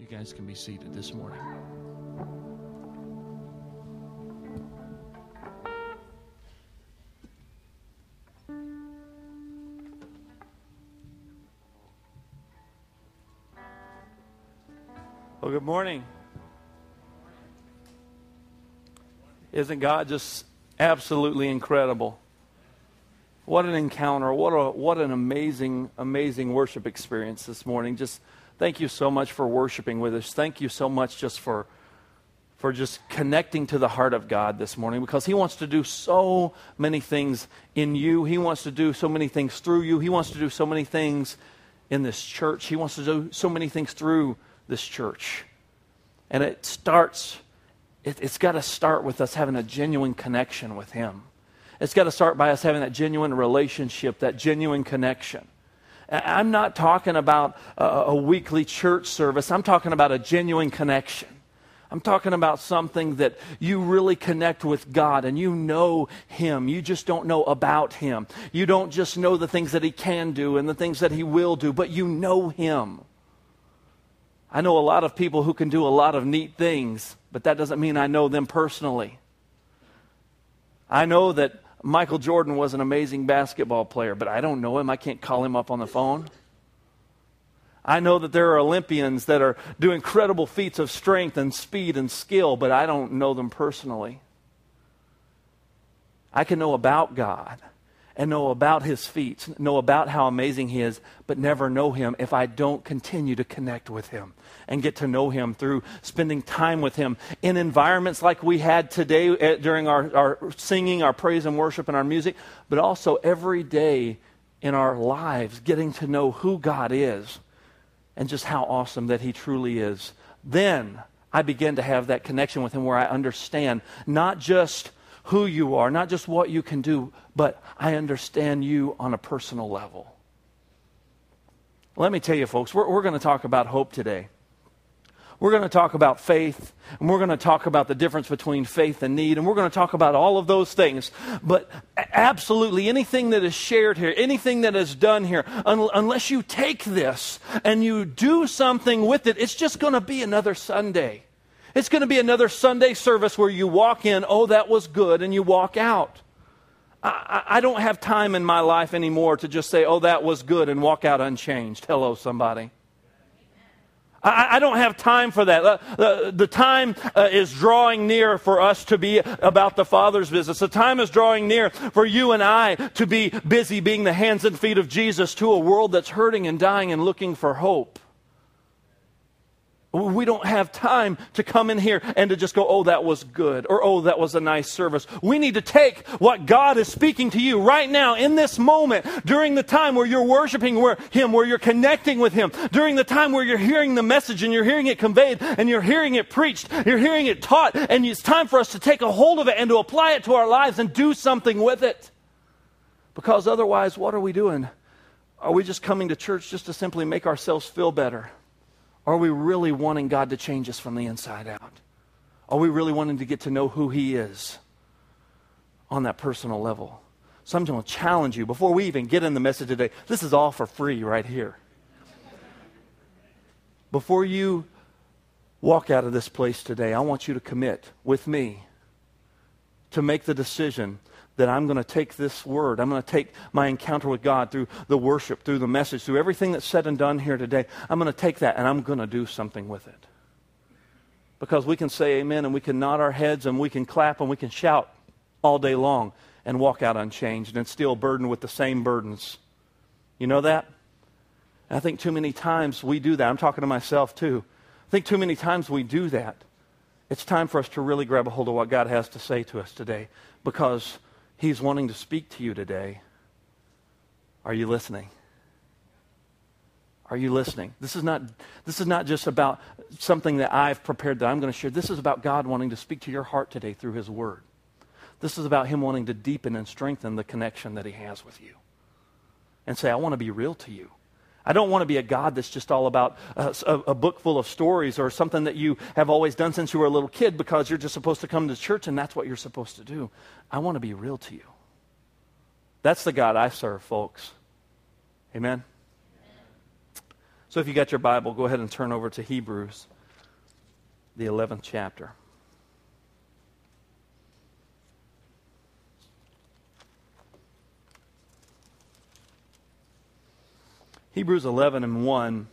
You guys can be seated this morning. Well, good morning. Isn't God just absolutely incredible? What an encounter. What, a, what an amazing, amazing worship experience this morning. Just thank you so much for worshiping with us. Thank you so much just for, for just connecting to the heart of God this morning because He wants to do so many things in you. He wants to do so many things through you. He wants to do so many things in this church. He wants to do so many things through this church. And it starts, it, has got to start with us having a genuine connection with Him. It's got to start by us having that genuine relationship, that genuine connection. I'm not talking about a, a weekly church service, I'm talking about a genuine connection. I'm talking about something that you really connect with God and you know Him. You just don't know about Him. You don't just know the things that He can do and the things that He will do, but you know Him. I know a lot of people who can do a lot of neat things, but that doesn't mean I know them personally. I know that Michael Jordan was an amazing basketball player, but I don't know him. I can't call him up on the phone. I know that there are Olympians that are doing incredible feats of strength and speed and skill, but I don't know them personally. I can know about God and know about his feats, know about how amazing he is, but never know him if I don't continue to connect with him and get to know him through spending time with him in environments like we had today eh, during our, our singing, our praise and worship, and our music, but also every day in our lives, getting to know who God is and just how awesome that he truly is. Then I begin to have that connection with him where I understand not just who you are, not just what you can do, but I understand you on a personal level. Let me tell you, folks, we're, we're going to talk about hope today. We're going to talk about faith, and we're going to talk about the difference between faith and need, and we're going to talk about all of those things. But absolutely anything that is shared here, anything that is done here, un- unless you take this and you do something with it, it's just going to be another Sunday. It's going to be another Sunday service where you walk in, oh, that was good, and you walk out. I, I, don't have time in my life anymore to just say, oh, that was good, and walk out unchanged. Hello, somebody. I, I don't have time for that. Uh, the, the time uh, is drawing near for us to be about the Father's business. The time is drawing near for you and I to be busy being the hands and feet of Jesus to a world that's hurting and dying and looking for hope. We don't have time to come in here and to just go, oh, that was good, or oh, that was a nice service. We need to take what God is speaking to you right now in this moment, during the time where you're worshiping Him, where you're connecting with Him, during the time where you're hearing the message and you're hearing it conveyed and you're hearing it preached, you're hearing it taught, and it's time for us to take a hold of it and to apply it to our lives and do something with it. Because otherwise, what are we doing? Are we just coming to church just to simply make ourselves feel better? Are we really wanting God to change us from the inside out? Are we really wanting to get to know who He is on that personal level? So I'm going to challenge you before we even get in the message today. This is all for free right here. Before you walk out of this place today, I want you to commit with me to make the decision that I'm going to take this word, I'm going to take my encounter with God through the worship, through the message, through everything that's said and done here today. I'm going to take that and I'm going to do something with it. Because we can say amen and we can nod our heads and we can clap and we can shout all day long and walk out unchanged and still burdened with the same burdens. You know that? I think too many times we do that. I'm talking to myself too. I think too many times we do that. It's time for us to really grab a hold of what God has to say to us today because He's wanting to speak to you today. Are you listening? Are you listening? This is not, this is not just about something that I've prepared that I'm going to share. This is about God wanting to speak to your heart today through His Word. This is about Him wanting to deepen and strengthen the connection that He has with you. And say, I want to be real to you. I don't want to be a God that's just all about uh, a, a, book full of stories or something that you have always done since you were a little kid because you're just supposed to come to church and that's what you're supposed to do. I want to be real to you. That's the God I serve, folks. Amen? So if you got your Bible, go ahead and turn over to Hebrews, the 11th chapter. Hebrews 11 and 1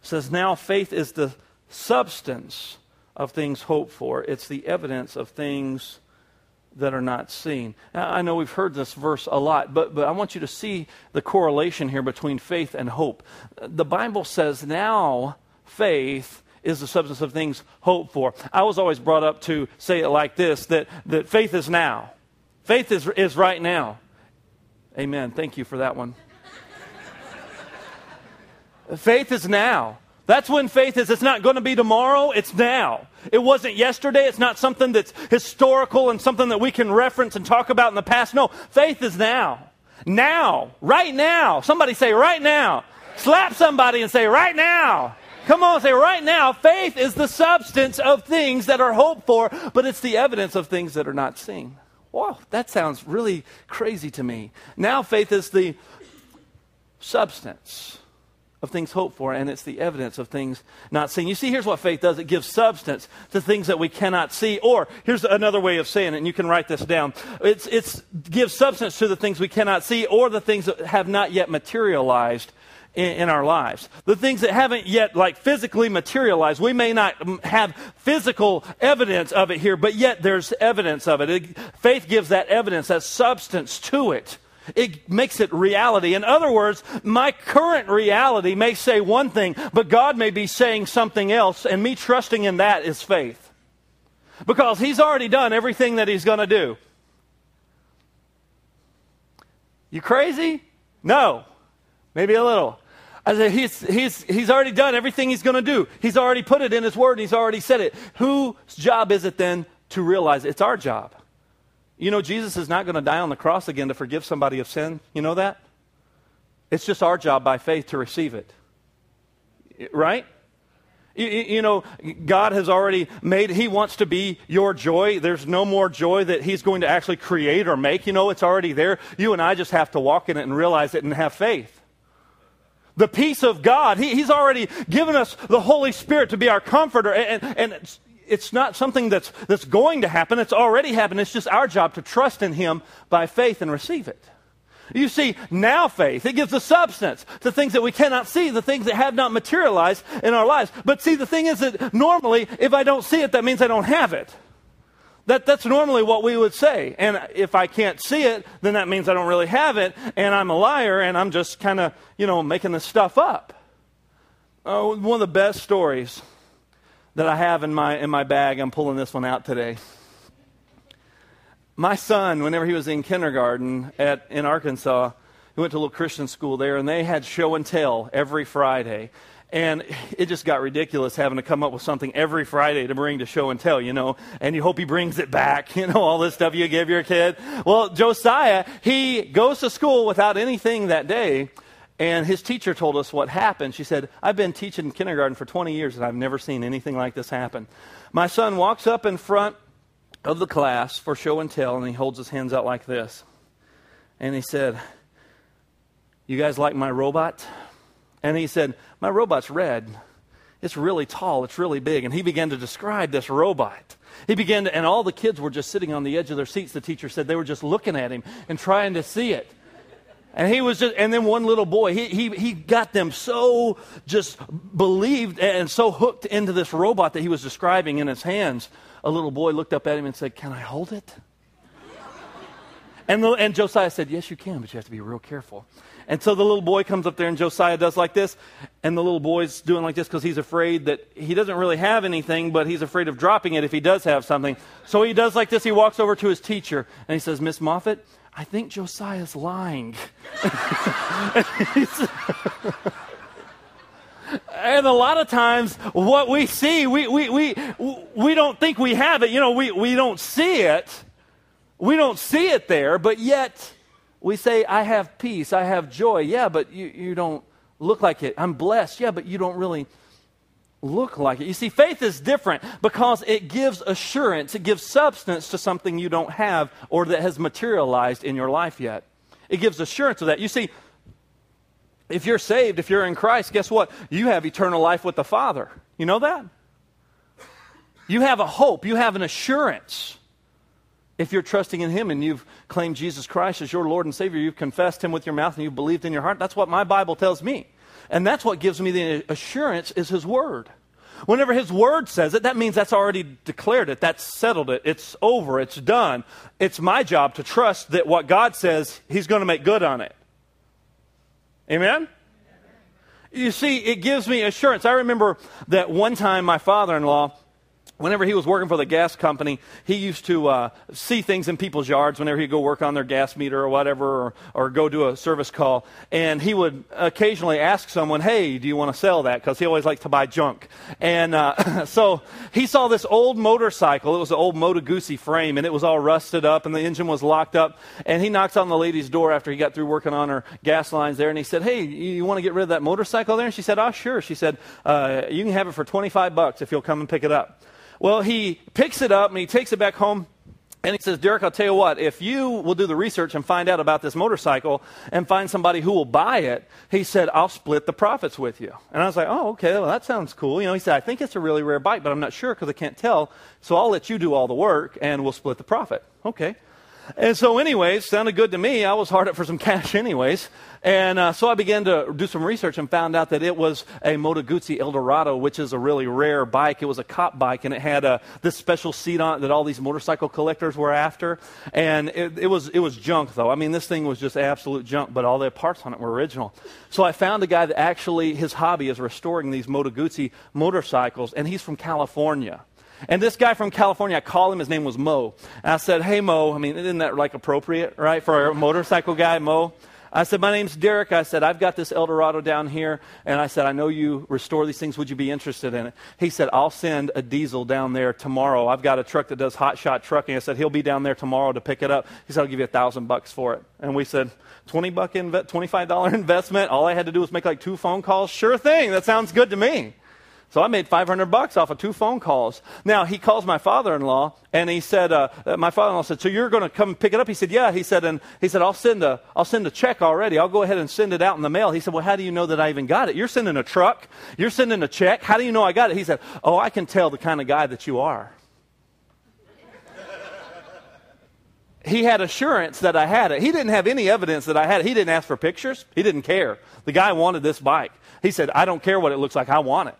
says, Now faith is the substance of things hoped for, it's the evidence of things that are not seen. Now, I know we've heard this verse a lot, but, but I want you to see the correlation here between faith and hope. The Bible says now faith is the substance of things hoped for. I was always brought up to say it like this that, that faith is now. Faith is, is right now. Amen. Thank you for that one. Faith is now. That's when faith is. It's not going to be tomorrow, it's now. It wasn't yesterday. It's not something that's historical and something that we can reference and talk about in the past. No, faith is now. Now, right now. Somebody say, right now. Slap somebody and say, right now. Come on, say, right now. Faith is the substance of things that are hoped for, but it's the evidence of things that are not seen. Wow, that sounds really crazy to me. Now, faith is the substance of things hoped for, and it's the evidence of things not seen. You see, here's what faith does it gives substance to things that we cannot see. Or, here's another way of saying it, and you can write this down it's, it's gives substance to the things we cannot see, or the things that have not yet materialized. In, our lives. The things that haven't yet, like, physically materialized. We may not have physical evidence of it here, but yet there's evidence of it. it faith gives that evidence, that substance to it. It makes it reality. In other words, my current reality may say one thing, but God may be saying something else, and me trusting in that is faith. Because He's already done everything that He's going to do. You crazy? No. Maybe a little. I said, he's, he's, he's already done everything he's going to do. He's already put it in his word and he's already said it. Whose job is it then to realize it? it's our job? You know, Jesus is not going to die on the cross again to forgive somebody of sin. You know that? It's just our job by faith to receive it. Right? You, you, know, God has already made, He wants to be your joy. There's no more joy that He's going to actually create or make. You know, it's already there. You and I just have to walk in it and realize it and have faith. The peace of God, he, He's already given us the Holy Spirit to be our comforter. And, and it's not something that's, that's going to happen. It's already happened. It's just our job to trust in Him by faith and receive it. You see, now faith, it gives a substance to things that we cannot see, the things that have not materialized in our lives. But see, the thing is that normally, if I don't see it, that means I don't have it. That, that's normally what we would say. And if I can't see it, then that means I don't really have it, and I'm a liar, and I'm just kind of, you know, making this stuff up. Oh, one of the best stories that I have in my, in my bag. I'm pulling this one out today. My son, whenever he was in kindergarten at, in Arkansas, he went to a little Christian school there, and they had show and tell every Friday. And it just got ridiculous having to come up with something every Friday to bring to show and tell, you know. And you hope he brings it back, you know, all this stuff you give your kid. Well, Josiah, he goes to school without anything that day. And his teacher told us what happened. She said, I've been teaching kindergarten for 20 years and I've never seen anything like this happen. My son walks up in front of the class for show and tell and he holds his hands out like this. And he said, You guys like my robot? And he said, My robot's red. It's really tall, it's really big. And he began to describe this robot. He began to, and all the kids were just sitting on the edge of their seats. The teacher said they were just looking at him and trying to see it. And he was just, and then one little boy, he, he, he got them so just believed and so hooked into this robot that he was describing in his hands. A little boy looked up at him and said, Can I hold it? And, the, and Josiah said, Yes, you can, but you have to be real careful. And so the little boy comes up there, and Josiah does like this. And the little boy's doing like this because he's afraid that he doesn't really have anything, but he's afraid of dropping it if he does have something. So he does like this. He walks over to his teacher, and he says, Miss Moffat, I think Josiah's lying. and a lot of times, what we see, we, we, we, we don't think we have it. You know, we, we don't see it. We don't see it there, but yet we say, I have peace, I have joy. Yeah, but you, you don't look like it. I'm blessed. Yeah, but you don't really look like it. You see, faith is different because it gives assurance, it gives substance to something you don't have or that has materialized in your life yet. It gives assurance of that. You see, if you're saved, if you're in Christ, guess what? You have eternal life with the Father. You know that? You have a hope, you have an assurance. If you're trusting in Him and you've claimed Jesus Christ as your Lord and Savior, you've confessed Him with your mouth and you've believed in your heart, that's what my Bible tells me. And that's what gives me the assurance is His Word. Whenever His Word says it, that means that's already declared it. That's settled it. It's over. It's done. It's my job to trust that what God says, He's going to make good on it. Amen? You see, it gives me assurance. I remember that one time my father in law, whenever he was working for the gas company, he used to uh, see things in people's yards whenever he'd go work on their gas meter or whatever, or, or go do a service call. And he would occasionally ask someone, Hey, do you want to sell that? Because he always likes to buy junk. And uh, so he saw this old motorcycle. It was an old Moto Guzzi frame, and it was all rusted up, and the engine was locked up. And he knocks on the lady's door after he got through working on her gas lines there, and he said, Hey, you want to get rid of that motorcycle there? And she said, Oh, sure. She said, uh, You can have it for 25 bucks if you'll come and pick it up. Well, he picks it up and he takes it back home. And he says, Derek, I'll tell you what, if you will do the research and find out about this motorcycle and find somebody who will buy it, he said, I'll split the profits with you. And I was like, oh, okay, well, that sounds cool. You know, he said, I think it's a really rare bike, but I'm not sure because I can't tell. So I'll let you do all the work and we'll split the profit. Okay. And so, anyways, sounded good to me. I was hard up for some cash, anyways. And uh, so I began to do some research and found out that it was a Moto Guzzi Eldorado, which is a really rare bike. It was a cop bike, and it had uh, this special seat on it that all these motorcycle collectors were after. And it, it, was, it was junk, though. I mean, this thing was just absolute junk, but all the parts on it were original. So I found a guy that actually, his hobby is restoring these Moto Guzzi motorcycles, and he's from California. And this guy from California, I called him, his name was Mo. And I said, Hey, Mo, I mean, isn't that like appropriate, right, for a motorcycle guy, Mo? I said, My name's Derek. I said, I've got this Eldorado down here. And I said, I know you restore these things. Would you be interested in it? He said, I'll send a diesel down there tomorrow. I've got a truck that does hot shot trucking. I said, He'll be down there tomorrow to pick it up. He said, I'll give you a thousand bucks for it. And we said, 20 buck inve- $25 investment. All I had to do was make like two phone calls. Sure thing. That sounds good to me. So I made 500 bucks off of two phone calls. Now, he calls my father-in-law, and he said, uh, uh my father-in-law said, so you're going to come pick it up? He said, yeah. He said, and he said, I'll send a, I'll send a check already. I'll go ahead and send it out in the mail. He said, well, how do you know that I even got it? You're sending a truck. You're sending a check. How do you know I got it? He said, oh, I can tell the kind of guy that you are. he had assurance that I had it. He didn't have any evidence that I had it. He didn't ask for pictures. He didn't care. The guy wanted this bike. He said, I don't care what it looks like. I want it.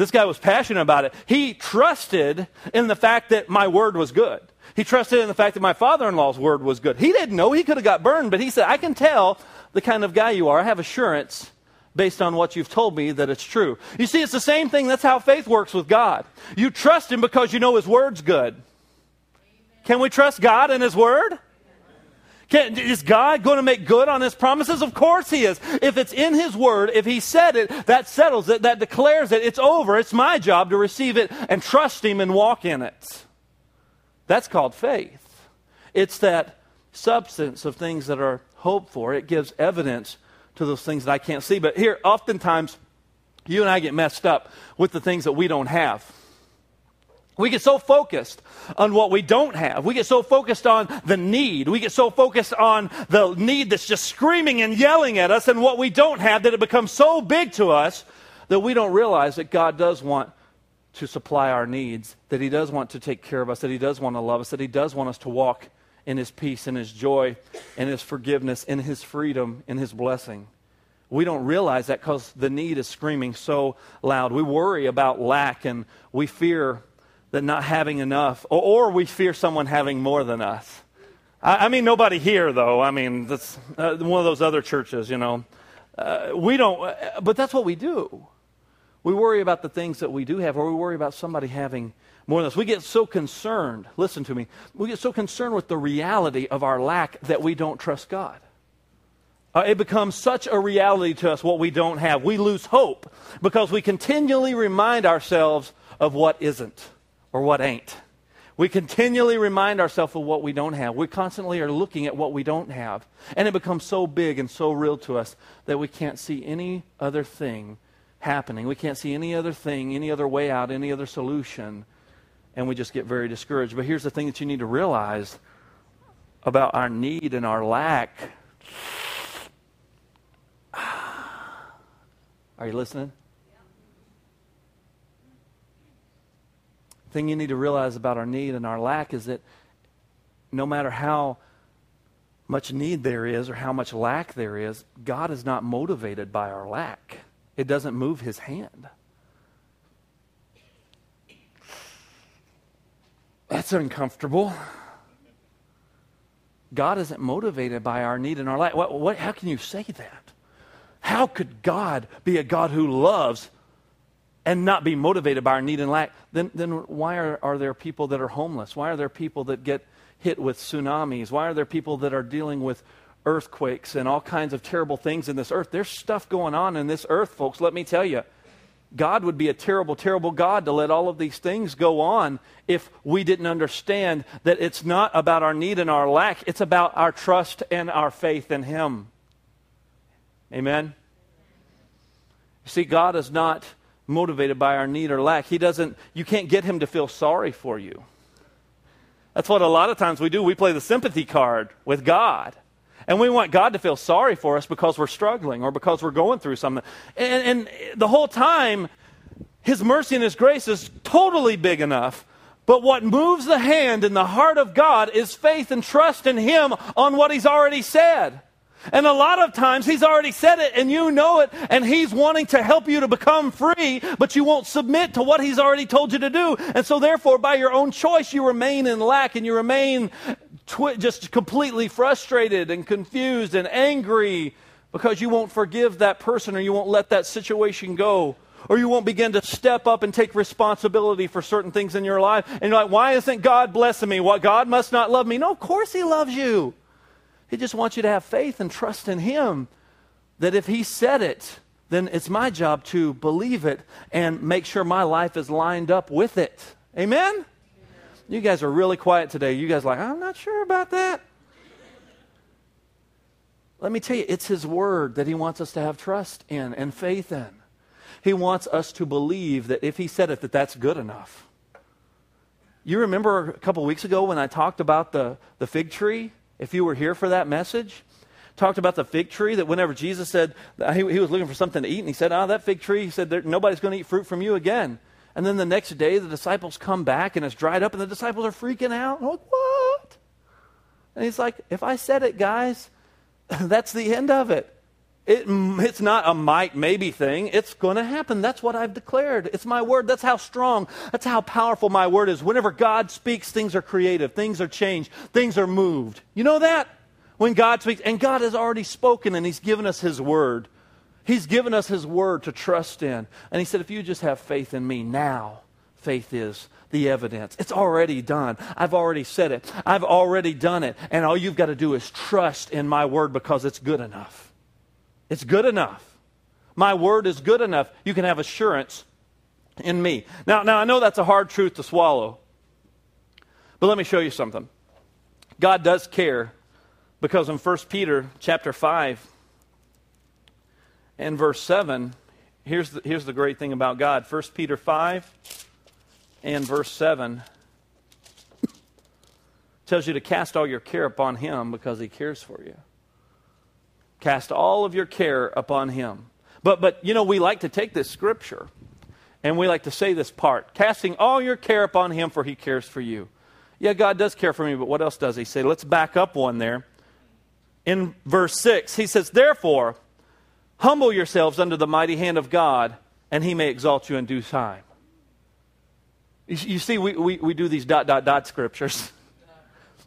This guy was passionate about it. He trusted in the fact that my word was good. He trusted in the fact that my father in law's word was good. He didn't know. He could have got burned, but he said, I can tell the kind of guy you are. I have assurance based on what you've told me that it's true. You see, it's the same thing. That's how faith works with God. You trust Him because you know His word's good. Can we trust God and His word? Can, is God going to make good on his promises? Of course he is. If it's in his word, if he said it, that settles it, that declares it. It's over. It's my job to receive it and trust him and walk in it. That's called faith. It's that substance of things that are hoped for. It gives evidence to those things that I can't see. But here, oftentimes, you and I get messed up with the things that we don't have. We get so focused on what we don't have. We get so focused on the need. We get so focused on the need that's just screaming and yelling at us and what we don't have that it becomes so big to us that we don't realize that God does want to supply our needs, that He does want to take care of us, that He does want to love us, that He does want us to walk in His peace, in His joy, in His forgiveness, in His freedom, in His blessing. We don't realize that because the need is screaming so loud. We worry about lack and we fear that not having enough, or, or we fear someone having more than us. I, I mean, nobody here, though. I mean, that's uh, one of those other churches, you know. Uh, we don't, uh, but that's what we do. We worry about the things that we do have, or we worry about somebody having more than us. We get so concerned, listen to me, we get so concerned with the reality of our lack that we don't trust God. Uh, it becomes such a reality to us what we don't have. We lose hope because we continually remind ourselves of what isn't or what ain't. We continually remind ourselves of what we don't have. We constantly are looking at what we don't have. And it becomes so big and so real to us that we can't see any other thing happening. We can't see any other thing, any other way out, any other solution. And we just get very discouraged. But here's the thing that you need to realize about our need and our lack Are you listening? Thing you need to realize about our need and our lack is that no matter how much need there is or how much lack there is, God is not motivated by our lack. It doesn't move his hand. That's uncomfortable. God isn't motivated by our need and our lack. What, what, how can you say that? How could God be a God who loves and not be motivated by our need and lack? Then, then why are, are there people that are homeless? Why are there people that get hit with tsunamis? Why are there people that are dealing with earthquakes and all kinds of terrible things in this earth? There's stuff going on in this earth, folks, let me tell you. God would be a terrible, terrible God to let all of these things go on if we didn't understand that it's not about our need and our lack, it's about our trust and our faith in Him. Amen? See, God is not motivated by our need or lack. He doesn't, you can't get Him to feel sorry for you. That's what a lot of times we do. We play the sympathy card with God. And we want God to feel sorry for us because we're struggling or because we're going through something. And, and the whole time, His mercy and His grace is totally big enough. But what moves the hand in the heart of God is faith and trust in Him on what He's already said. And a lot of times he's already said it and you know it, and he's wanting to help you to become free, but you won't submit to what he's already told you to do. And so, therefore, by your own choice, you remain in lack and you remain twi- just completely frustrated and confused and angry because you won't forgive that person or you won't let that situation go. Or you won't begin to step up and take responsibility for certain things in your life. And you're like, why isn't God blessing me? What, God must not love me. No, of course He loves you. He just wants you to have faith and trust in Him that if He said it, then it's my job to believe it and make sure my life is lined up with it. Amen? Amen. You guys are really quiet today. You guys like, I'm not sure about that. Let me tell you, it's His Word that He wants us to have trust in and faith in. He wants us to believe that if He said it, that that's good enough. You remember a couple weeks ago when I talked about the, the fig tree? If you were here for that message. Talked about the fig tree that whenever Jesus said he, he was looking for something to eat, and he said, Oh, that fig tree, he said, nobody's going to eat fruit from you again. And then the next day, the disciples come back and it's dried up, and the disciples are freaking out. Like, what? And he's like, If I said it, guys, that's the end of it. It, mm, it's not a might maybe thing. It's going to happen. That's what I've declared. It's my word. That's how strong, that's how powerful my word is. Whenever God speaks, things are creative, things are changed, things are moved. You know that? When God speaks, and God has already spoken and He's given us His word. He's given us His word to trust in. And He said, if you just have faith in me now, faith is the evidence. It's already done. I've already said it. I've already done it. And all you've got to do is trust in my word because it's good enough. It's good enough. My word is good enough. You can have assurance in me. Now, now I know that's a hard truth to swallow. But let me show you something. God does care because in 1 Peter chapter 5 and verse 7, here's the, here's the great thing about God. 1 Peter 5 and verse 7 tells you to cast all your care upon him because he cares for you. Cast all of your care upon him. But, but, you know, we like to take this scripture and we like to say this part casting all your care upon him, for he cares for you. Yeah, God does care for me, but what else does he say? Let's back up one there. In verse 6, he says, Therefore, humble yourselves under the mighty hand of God, and he may exalt you in due time. You see, we, we, we do these dot, dot, dot scriptures.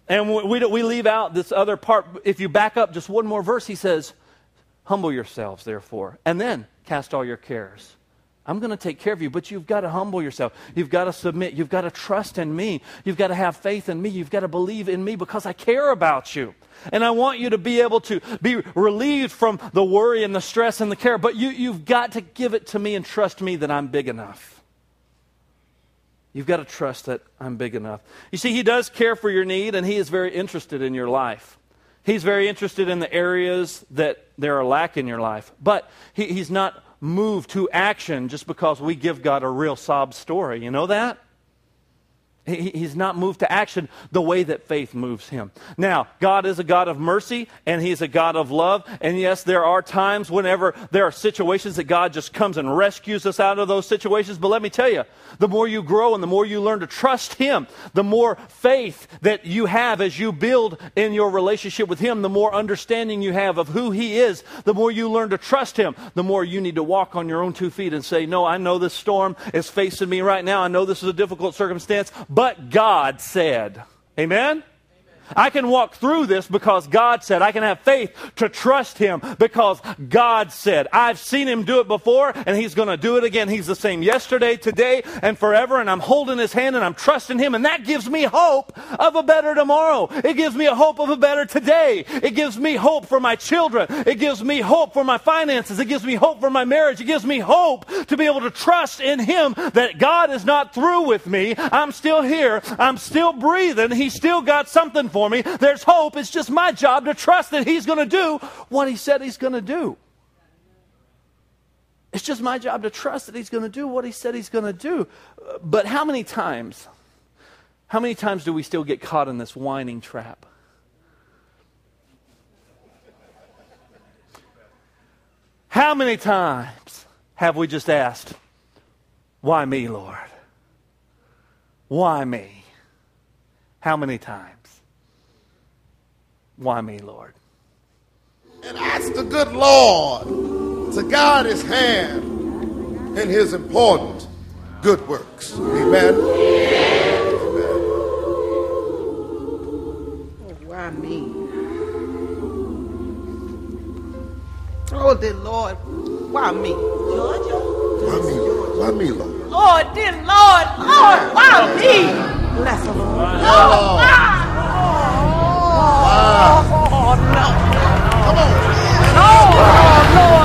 And we, we leave out this other part. If you back up just one more verse, he says, Humble yourselves, therefore, and then cast all your cares. I'm going to take care of you, but you've got to humble yourself. You've got to submit. You've got to trust in me. You've got to have faith in me. You've got to believe in me because I care about you. And I want you to be able to be relieved from the worry and the stress and the care, but you, you've got to give it to me and trust me that I'm big enough. You've got to trust that I'm big enough. You see, He does care for your need, and He is very interested in your life. He's very interested in the areas that there are lack in your life. But he, He's not moved to action just because we give God a real sob story. You know that? He, he's not moved to action the way that faith moves him. Now, God is a God of mercy and He's a God of love. And yes, there are times whenever there are situations that God just comes and rescues us out of those situations. But let me tell you, the more you grow and the more you learn to trust Him, the more faith that you have as you build in your relationship with Him, the more understanding you have of who He is, the more you learn to trust Him, the more you need to walk on your own two feet and say, No, I know this storm is facing me right now. I know this is a difficult circumstance but God said. Amen? I can walk through this because God said. I can have faith to trust Him because God said. I've seen Him do it before and He's going to do it again. He's the same yesterday, today, and forever. And I'm holding His hand and I'm trusting Him. And that gives me hope of a better tomorrow. It gives me a hope of a better today. It gives me hope for my children. It gives me hope for my finances. It gives me hope for my marriage. It gives me hope to be able to trust in Him that God is not through with me. I'm still here. I'm still breathing. He's still got something for me. There's hope. It's just my job to trust that He's going to do what He said He's going to do. It's just my job to trust that He's going to do what He said He's going to do. But how many times, how many times do we still get caught in this whining trap? How many times have we just asked, Why me, Lord? Why me? How many times? Why me, Lord? And ask the good Lord to guide his hand in his important good works. Amen. Amen. Oh, why me? Oh, dear Lord, why me? Georgia? Why me? Why me, Lord? Lord, dear Lord, Lord, why me? Bless the Lord. Lord, why? Oh, no. Come on. No, oh, Lord,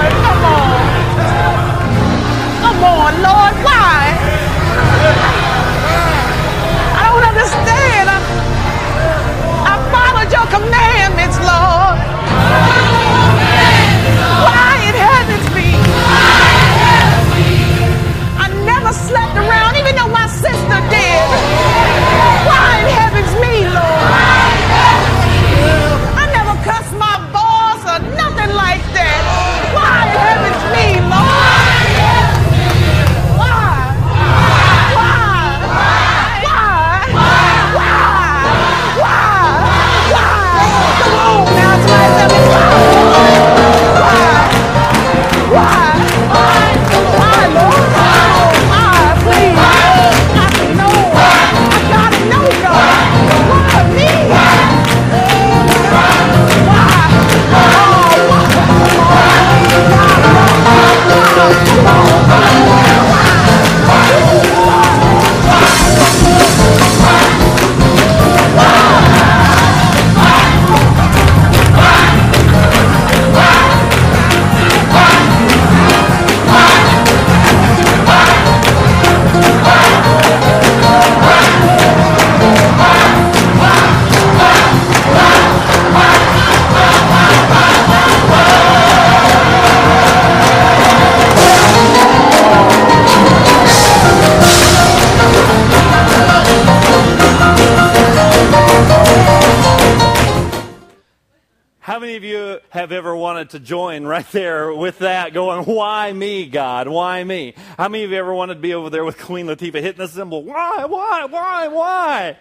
wanted to join right there with that, going, Why me, God? Why me? How many of you ever wanted to be over there with Queen Latifah hitting the cymbal? Why, why, why, why?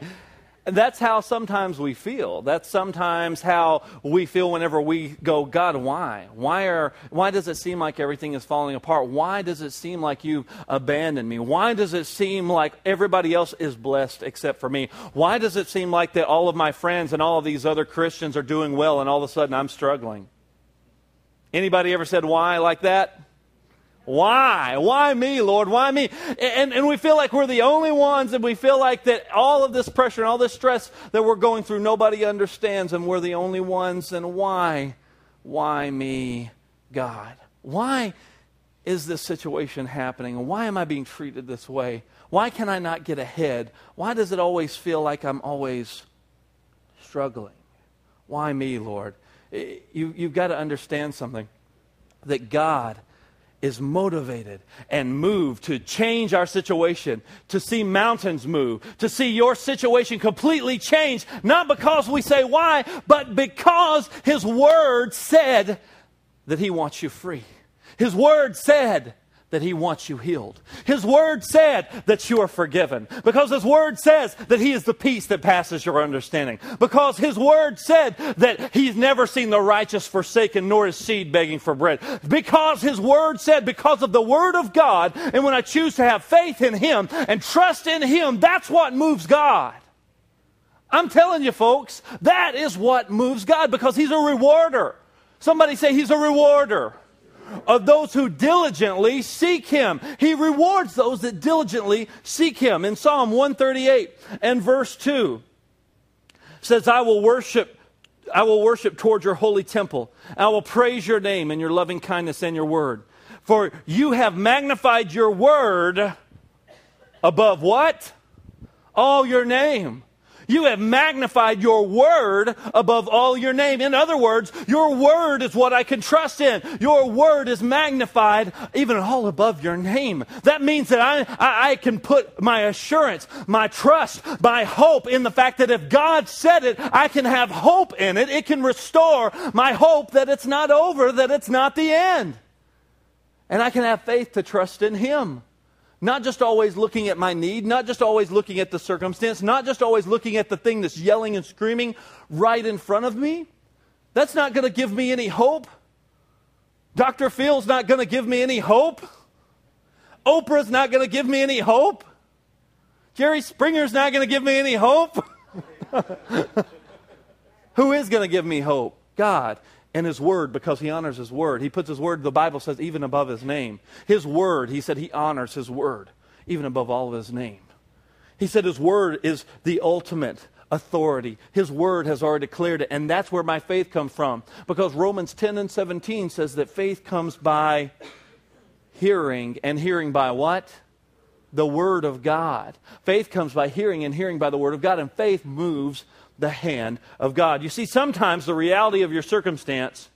That's how sometimes we feel. That's sometimes how we feel whenever we go, God, why? Why, are, why does it seem like everything is falling apart? Why does it seem like you've abandoned me? Why does it seem like everybody else is blessed except for me? Why does it seem like that all of my friends and all of these other Christians are doing well and all of a sudden I'm struggling? Anybody ever said why like that? Why? Why me, Lord? Why me? And, and we feel like we're the only ones, and we feel like that all of this pressure and all this stress that we're going through, nobody understands, and we're the only ones. And why? Why me, God? Why is this situation happening? Why am I being treated this way? Why can I not get ahead? Why does it always feel like I'm always struggling? Why me, Lord? Eh, you, you've got to understand something that God is motivated and moved to change our situation, to see mountains move, to see your situation completely change, not because we say why, but because His Word said that He wants you free. His Word said that He wants you healed. His Word said that you are forgiven. Because His Word says that He is the peace that passes your understanding. Because His Word said that He's never seen the righteous forsaken nor his seed begging for bread. Because His Word said, because of the Word of God, and when I choose to have faith in Him and trust in Him, that's what moves God. I'm telling you, folks, that is what moves God because He's a rewarder. Somebody say He's a rewarder of those who diligently seek him. He rewards those that diligently seek him. In Psalm 138 and verse 2 says, I will worship I will worship toward your holy temple. I will praise your name and your loving kindness and your word. For you have magnified your word above what? All your name. You have magnified your word above all your name. In other words, your word is what I can trust in. Your word is magnified even all above your name. That means that I, I, I can put my assurance, my trust, my hope in the fact that if God said it, I can have hope in it. It can restore my hope that it's not over, that it's not the end. And I can have faith to trust in Him. Not just always looking at my need, not just always looking at the circumstance, not just always looking at the thing that's yelling and screaming right in front of me. That's not going to give me any hope. Dr. Phil's not going to give me any hope. Oprah's not going to give me any hope. Jerry Springer's not going to give me any hope. Who is going to give me hope? God and his word because he honors his word. He puts his word, the Bible says, even above his name. His word, he said he honors his word even above all of his name. He said his word is the ultimate authority. His word has already declared it, and that's where my faith comes from. Because Romans 10 and 17 says that faith comes by hearing, and hearing by what? The word of God. Faith comes by hearing, and hearing by the word of God, and faith moves the hand of God. You see, sometimes the reality of your circumstance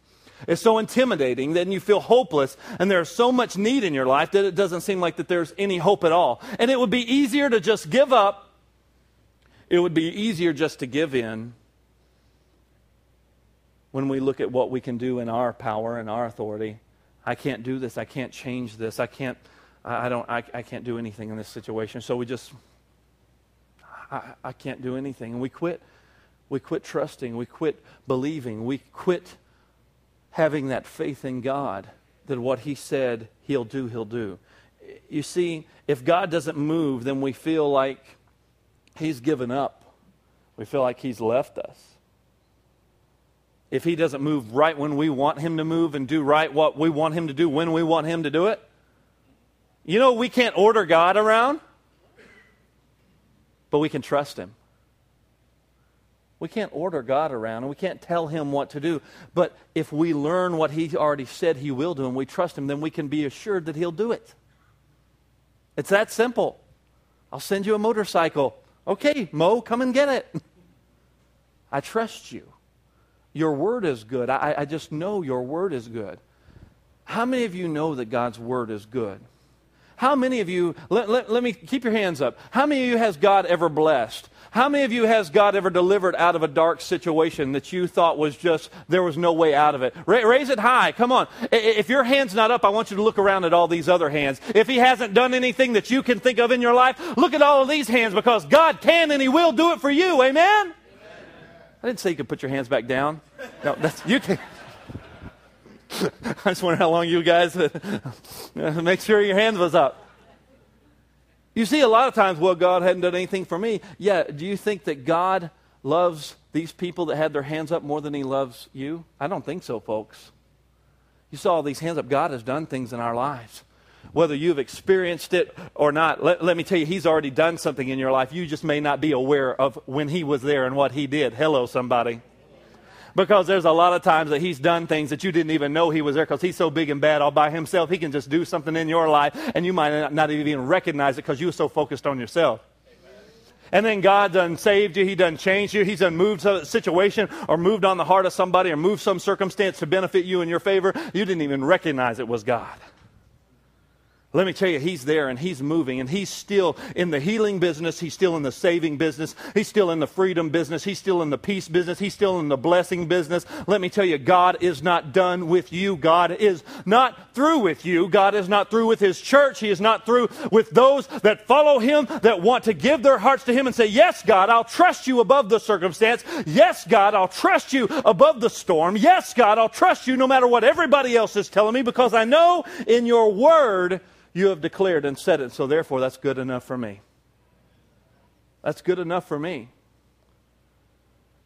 is so intimidating that you feel hopeless and there's so much need in your life that it doesn't seem like that there's any hope at all. And it would be easier to just give up. It would be easier just to give in when we look at what we can do in our power and our authority. I can't do this. I can't change this. I can't I don't I, I can't do anything in this situation. So we just I, I can't do anything. And we quit we quit trusting. We quit believing. We quit having that faith in God that what He said He'll do, He'll do. You see, if God doesn't move, then we feel like He's given up. We feel like He's left us. If He doesn't move right when we want Him to move and do right what we want Him to do when we want Him to do it, you know, we can't order God around, but we can trust Him. We can't order God around and we can't tell him what to do. But if we learn what he already said he will do and we trust him, then we can be assured that he'll do it. It's that simple. I'll send you a motorcycle. Okay, Mo, come and get it. I trust you. Your word is good. I, I just know your word is good. How many of you know that God's word is good? How many of you, let, let, let me keep your hands up. How many of you has God ever blessed? How many of you has God ever delivered out of a dark situation that you thought was just, there was no way out of it? Ra- raise it high. Come on. If your hand's not up, I want you to look around at all these other hands. If He hasn't done anything that you can think of in your life, look at all of these hands because God can and He will do it for you. Amen? Amen. I didn't say you could put your hands back down. No, that's, you can. I just wonder how long you guys make sure your hands was up. You see, a lot of times, well, God hadn't done anything for me. Yeah, do you think that God loves these people that had their hands up more than he loves you? I don't think so, folks. You saw all these hands up. God has done things in our lives. Whether you've experienced it or not, let, let me tell you, He's already done something in your life. You just may not be aware of when He was there and what He did. Hello, somebody because there's a lot of times that he's done things that you didn't even know he was there because he's so big and bad all by himself. He can just do something in your life and you might not even recognize it because you were so focused on yourself. And then God done saved you. He done changed you. He's done moved a situation or moved on the heart of somebody or moved some circumstance to benefit you in your favor. You didn't even recognize it was God. Let me tell you, he's there and he's moving and he's still in the healing business. He's still in the saving business. He's still in the freedom business. He's still in the peace business. He's still in the blessing business. Let me tell you, God is not done with you. God is not through with you. God is not through with his church. He is not through with those that follow him, that want to give their hearts to him and say, Yes, God, I'll trust you above the circumstance. Yes, God, I'll trust you above the storm. Yes, God, I'll trust you no matter what everybody else is telling me because I know in your word you have declared and said it, so therefore that's good enough for me. That's good enough for me.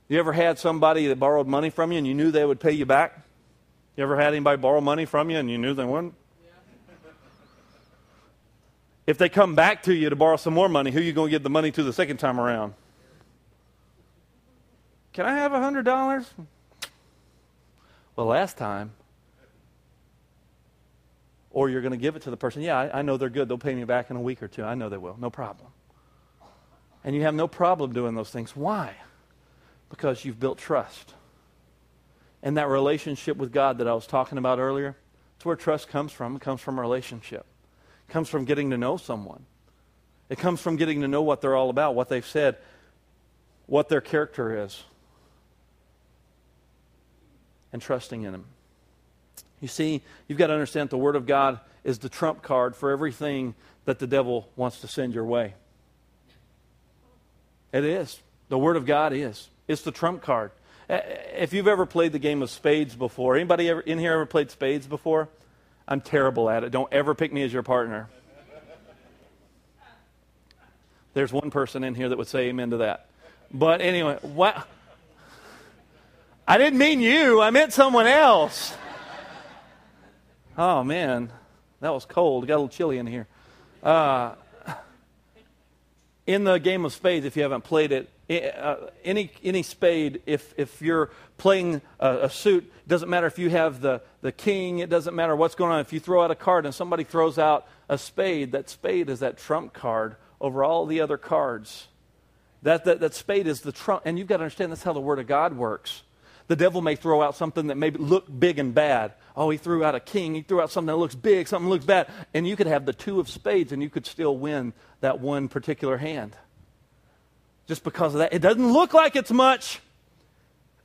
You ever had somebody that borrowed money from you and you knew they would pay you back? You ever had anybody borrow money from you and you knew they wouldn't? If they come back to you to borrow some more money, who are you going to give the money to the second time around? Can I have a hundred dollars? Well, last time or you're going to give it to the person. Yeah, I, I, know they're good. They'll pay me back in a week or two. I know they will. No problem. And you have no problem doing those things. Why? Because you've built trust. And that relationship with God that I was talking about earlier, it's where trust comes from. It comes from a relationship. It comes from getting to know someone. It comes from getting to know what they're all about, what they've said, what their character is, and trusting in them. You see, you've got to understand the Word of God is the trump card for everything that the devil wants to send your way. It is. The Word of God is. It's the trump card. If you've ever played the game of spades before, anybody ever, in here ever played spades before? I'm terrible at it. Don't ever pick me as your partner. There's one person in here that would say amen to that. But anyway, what? I didn't mean you, I meant someone else. Oh, man, that was cold. It got a little chilly in here. Uh, in the game of spades, if you haven't played it, uh, any, any spade, if, if you're playing a, a suit, it doesn't matter if you have the, the king, it doesn't matter what's going on. If you throw out a card and somebody throws out a spade, that spade is that trump card over all the other cards. That, that, that spade is the trump. And you've got to understand that's how the Word of God works. The devil may throw out something that may look big and bad. Oh, he threw out a king. He threw out something that looks big, something looks bad. And you could have the two of spades and you could still win that one particular hand. Just because of that. It doesn't look like it's much.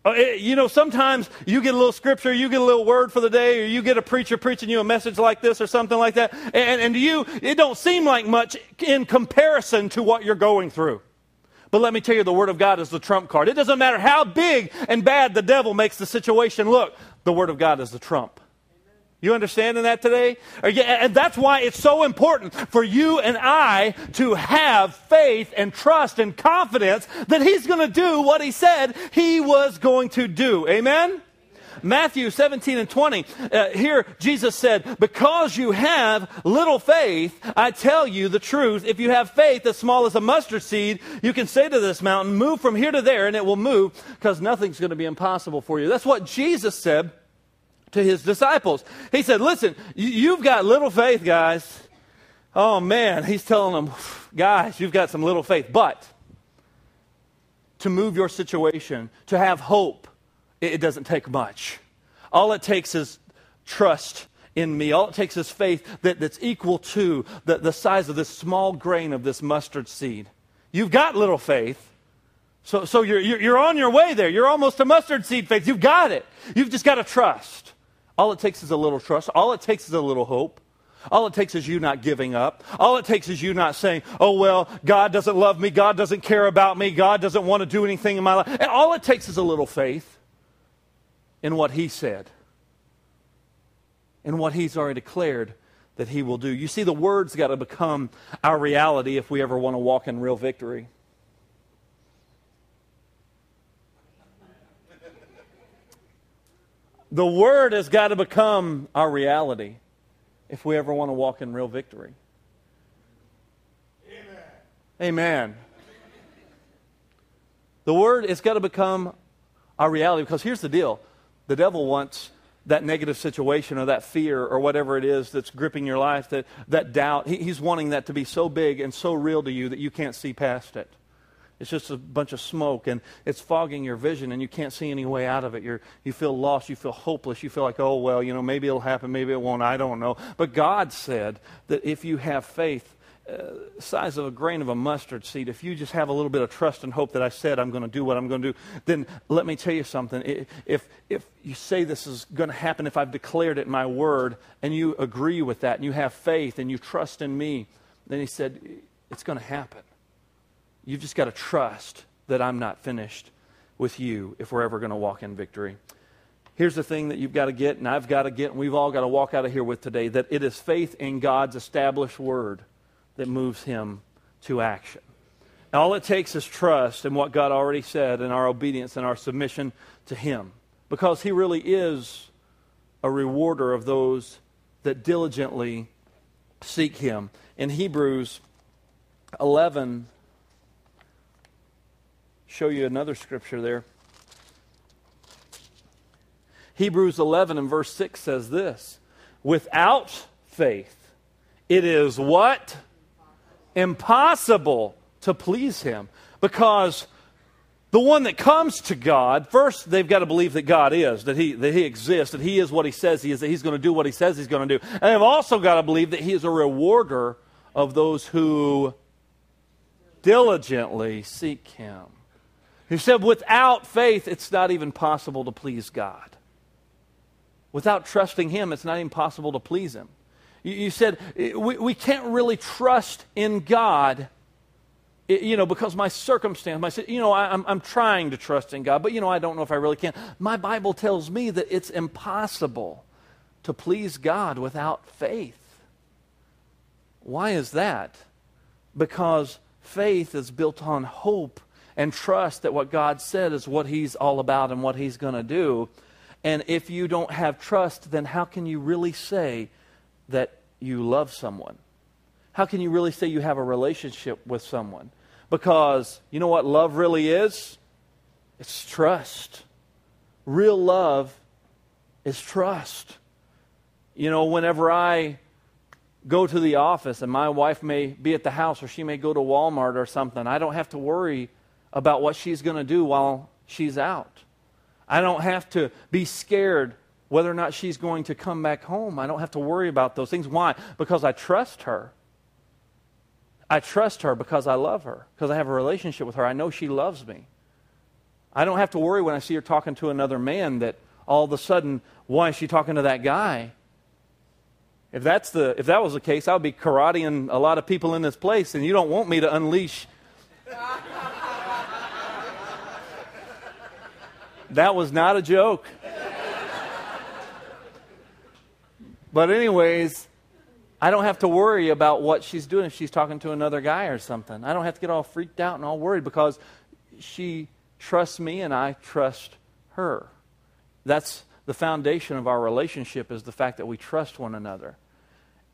Uh, you know, sometimes you get a little scripture, you get a little word for the day, or you get a preacher preaching you a message like this or something like that. And, and you, it don't seem like much in comparison to what you're going through. But let me tell you, the Word of God is the trump card. It doesn't matter how big and bad the devil makes the situation look, the Word of God is the trump. You understanding that today? And that's why it's so important for you and I to have faith and trust and confidence that He's going to do what He said He was going to do. Amen? Matthew 17 and 20, uh, here Jesus said, Because you have little faith, I tell you the truth. If you have faith as small as a mustard seed, you can say to this mountain, Move from here to there, and it will move, because nothing's going to be impossible for you. That's what Jesus said to his disciples. He said, Listen, you've got little faith, guys. Oh, man. He's telling them, Guys, you've got some little faith. But to move your situation, to have hope, it doesn't take much. All it takes is trust in me. All it takes is faith that, that's equal to the, the size of this small grain of this mustard seed. You've got little faith. So, so you're, you're on your way there. You're almost a mustard seed faith. You've got it. You've just got to trust. All it takes is a little trust. All it takes is a little hope. All it takes is you not giving up. All it takes is you not saying, oh, well, God doesn't love me. God doesn't care about me. God doesn't want to do anything in my life. And all it takes is a little faith in what he said, in what he's already declared that he will do. You see, the word's got to become our reality if we ever want to walk in real victory. The word has got to become our reality if we ever want to walk in real victory. Amen. Amen. The word has got to become our reality because here's the deal the devil wants that negative situation or that fear or whatever it is that's gripping your life, that, that doubt, he, he's wanting that to be so big and so real to you that you can't see past it. It's just a bunch of smoke and it's fogging your vision and you can't see any way out of it. You're, you feel lost. You feel hopeless. You feel like, oh, well, you know, maybe it'll happen. Maybe it won't. I don't know. But God said that if you have faith, uh, size of a grain of a mustard seed, if you just have a little bit of trust and hope that I said I'm going to do what I'm going to do, then let me tell you something. If, if you say this is going to happen, if I've declared it in my word, and you agree with that, and you have faith, and you trust in me, then he said, it's going to happen. You've just got to trust that I'm not finished with you if we're ever going to walk in victory. Here's the thing that you've got to get, and I've got to get, and we've all got to walk out of here with today that it is faith in God's established word that moves him to action. And all it takes is trust in what God already said and our obedience and our submission to Him. Because He really is a rewarder of those that diligently seek Him. In Hebrews 11, show you another scripture there. Hebrews 11 and verse 6 says this Without faith, it is what? Impossible to please Him. Because the one that comes to God, first they've got to believe that God is, that he, that he exists, that He is what He says He is, that He's going to do what He says He's going to do. And they've also got to believe that He is a rewarder of those who diligently seek Him. He said, without faith, it's not even possible to please God. Without trusting Him, it's not even possible to please Him. You, said, eh, we, we can't really trust in God, eh, you know, because my circumstance, my, you know, I, I'm, I'm trying to trust in God, but, you know, I don't know if I really can. My Bible tells me that it's impossible to please God without faith. Why is that? Because faith is built on hope and trust that what God said is what He's all about and what He's going to do. And if you don't have trust, then how can you really say that you love someone? How can you really say you have a relationship with someone? Because you know what love really is? It's trust. Real love is trust. You know, whenever I go to the office and my wife may be at the house or she may go to Walmart or something, I don't have to worry about what she's going to do while she's out. I don't have to be scared whether or not she's going to come back home. I don't have to worry about those things. Why? Because I trust her. I trust her because I love her, because I have a relationship with her. I know she loves me. I don't have to worry when I see her talking to another man that all of a sudden, why is she talking to that guy? If, that's the, if that was the case, I would be karateing a lot of people in this place, and you don't want me to unleash That was not a joke. But, anyways, I don't have to worry about what she's doing if she's talking to another guy or something. I don't have to get all freaked out and all worried because she trusts me and I trust her. That's the foundation of our relationship is the fact that we trust one another.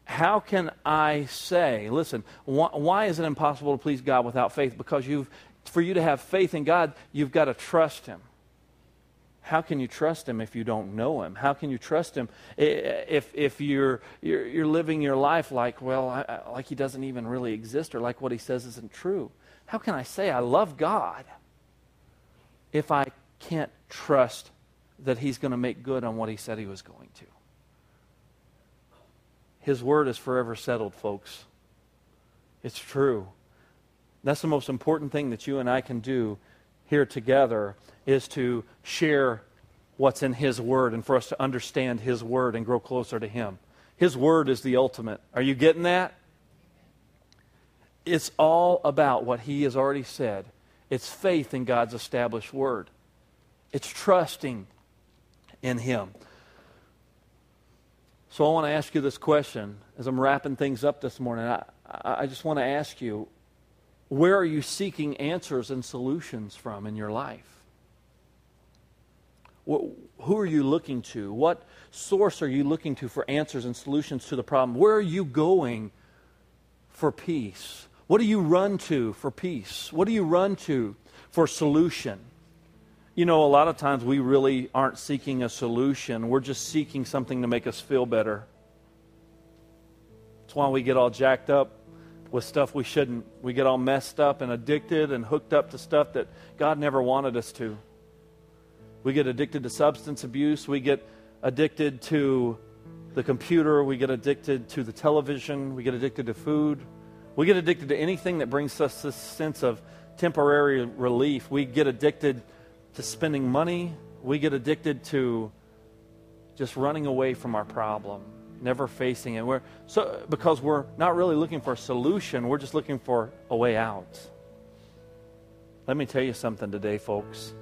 How can I say, listen, why, why is it impossible to please God without faith? Because you've, for you to have faith in God, you've got to trust Him how can you trust him if you don't know him? How can you trust him if, if you're, you're, you're living your life like, well, I, like he doesn't even really exist or like what he says isn't true? How can I say I love God if I can't trust that he's going to make good on what he said he was going to? His word is forever settled, folks. It's true. That's the most important thing that you and I can do here together is to share what's in His Word and for us to understand His Word and grow closer to Him. His Word is the ultimate. Are you getting that? It's all about what He has already said. It's faith in God's established Word, it's trusting in Him. So I want to ask you this question as I'm wrapping things up this morning. I, I just want to ask you where are you seeking answers and solutions from in your life? who are you looking to? What source are you looking to for answers and solutions to the problem? Where are you going for peace? What do you run to for peace? What do you run to for solution? You know, a lot of times we really aren't seeking a solution. We're just seeking something to make us feel better. That's why we get all jacked up with stuff we shouldn't. We get all messed up and addicted and hooked up to stuff that God never wanted us to. We get addicted to substance abuse. We get addicted to the computer. We get addicted to the television. We get addicted to food. We get addicted to anything that brings us this sense of temporary relief. We get addicted to spending money. We get addicted to just running away from our problem, never facing it. We're, so, because we're not really looking for a solution, we're just looking for a way out. Let me tell you something today, folks.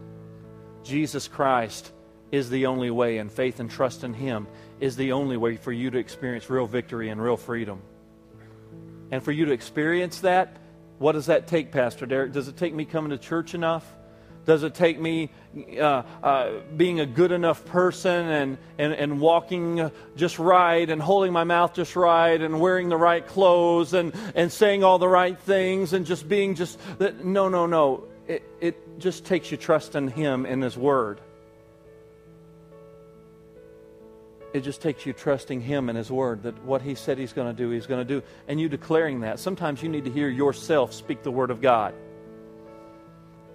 Jesus Christ is the only way, and faith and trust in Him is the only way for you to experience real victory and real freedom. And for you to experience that, what does that take, Pastor Derek? Does it take me coming to church enough? Does it take me uh, uh, being a good enough person and, and, and walking just right and holding my mouth just right and wearing the right clothes and, and saying all the right things and just being just. No, no, no. It, it just takes you trust in Him and His Word. It just takes you trusting Him and His Word that what He said He's going to do, He's going to do. And you declaring that. Sometimes you need to hear yourself speak the Word of God.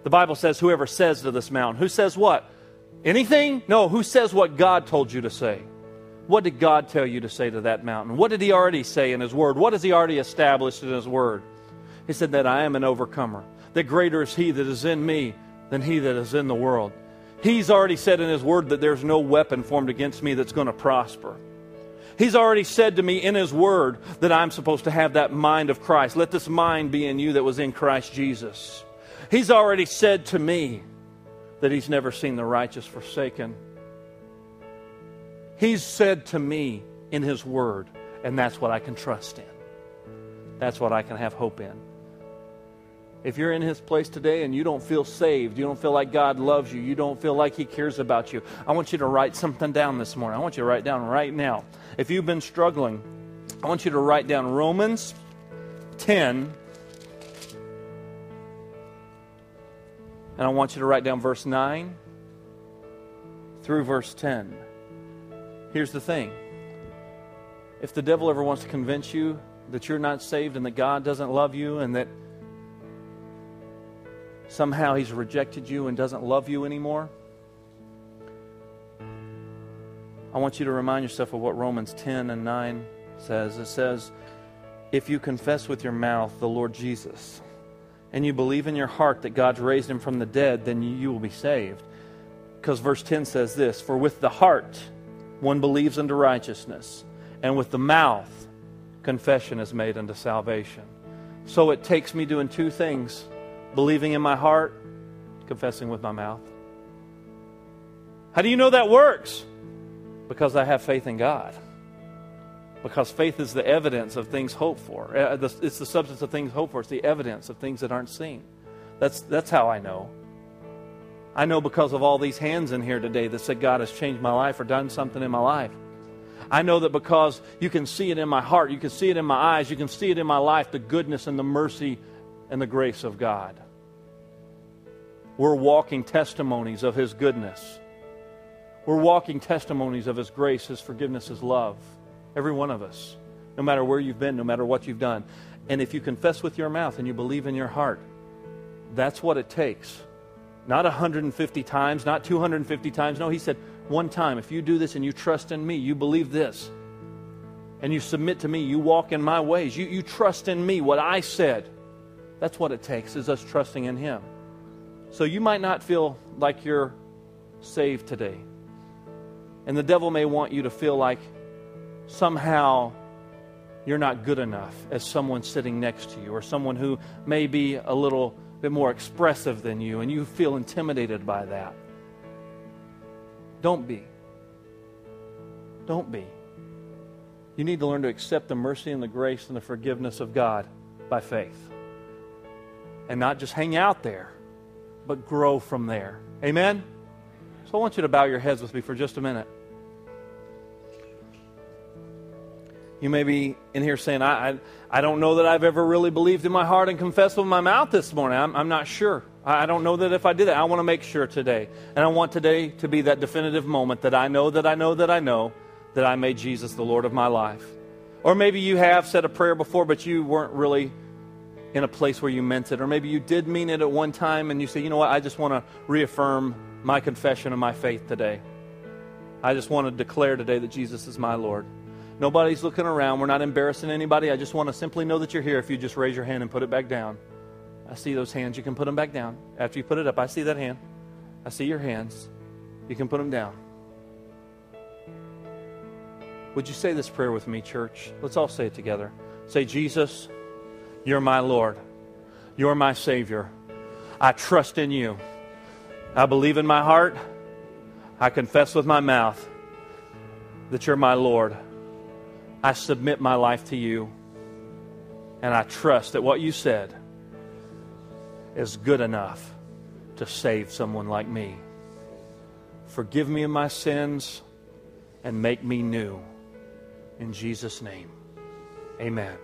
The Bible says, whoever says to this mountain, who says what? Anything? No, who says what God told you to say? What did God tell you to say to that mountain? What did He already say in His Word? What has He already established in His Word? He said that I am an overcomer, that greater is He that is in me than He that is in the world. He's already said in His Word that there's no weapon formed against me that's going to prosper. He's already said to me in His Word that I'm supposed to have that mind of Christ. Let this mind be in you that was in Christ Jesus. He's already said to me that He's never seen the righteous forsaken. He's said to me in His Word, and that's what I can trust in. That's what I can have hope in. If you're in His place today and you don't feel saved, you don't feel like God loves you, you don't feel like He cares about you, I want you to write something down this morning. I want you to write down right now. If you've been struggling, I want you to write down Romans 10 And I want you to write down verse 9 through verse 10. Here's the thing if the devil ever wants to convince you that you're not saved and that God doesn't love you and that somehow he's rejected you and doesn't love you anymore, I want you to remind yourself of what Romans 10 and 9 says. It says, If you confess with your mouth the Lord Jesus, and you believe in your heart that God's raised him from the dead, then you will be saved. Because verse 10 says this For with the heart one believes unto righteousness, and with the mouth confession is made unto salvation. So it takes me doing two things believing in my heart, confessing with my mouth. How do you know that works? Because I have faith in God because faith is the evidence of things hoped for. Uh, it's the substance of things hoped for. It's the evidence of things that aren't seen. That's, that's how I know. I know because of all these hands in here today that said God has changed my life or done something in my life. I know that because you can see it in my heart, you can see it in my eyes, you can see it in my life, the goodness and the mercy and the grace of God. We're walking testimonies of His goodness. We're walking testimonies of His grace, His forgiveness, His love. Every one of us, no matter where you've been, no matter what you've done. And if you confess with your mouth and you believe in your heart, that's what it takes. Not 150 times, not 250 times. No, he said, one time. If you do this and you trust in me, you believe this, and you submit to me, you walk in my ways, you, you trust in me, what I said. That's what it takes, is us trusting in him. So you might not feel like you're saved today. And the devil may want you to feel like somehow you're not good enough as someone sitting next to you or someone who may be a little bit more expressive than you and you feel intimidated by that. Don't be. Don't be. You need to learn to accept the mercy and the grace and the forgiveness of God by faith. And not just hang out there, but grow from there. Amen? So I want you to bow your heads with me for just a minute. You may be in here saying, I, I, I, don't know that I've ever really believed in my heart and confessed with my mouth this morning. I'm, I'm not sure. I, I don't know that if I did that. I want to make sure today. And I want today to be that definitive moment that I know that I know that I know that I made Jesus the Lord of my life. Or maybe you have said a prayer before, but you weren't really in a place where you meant it. Or maybe you did mean it at one time and you say, you know what, I just want to reaffirm my confession of my faith today. I just want to declare today that Jesus is my Lord. Nobody's looking around. We're not embarrassing anybody. I just want to simply know that you're here if you just raise your hand and put it back down. I see those hands. You can put them back down. After you put it up, I see that hand. I see your hands. You can put them down. Would you say this prayer with me, church? Let's all say it together. Say, Jesus, you're my Lord. You're my Savior. I trust in you. I believe in my heart. I confess with my mouth that you're my Lord. I submit my life to you. And I trust that what you said is good enough to save someone like me. Forgive me of my sins and make me new. In Jesus' name, amen.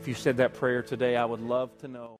If you said that prayer today, I would love to know.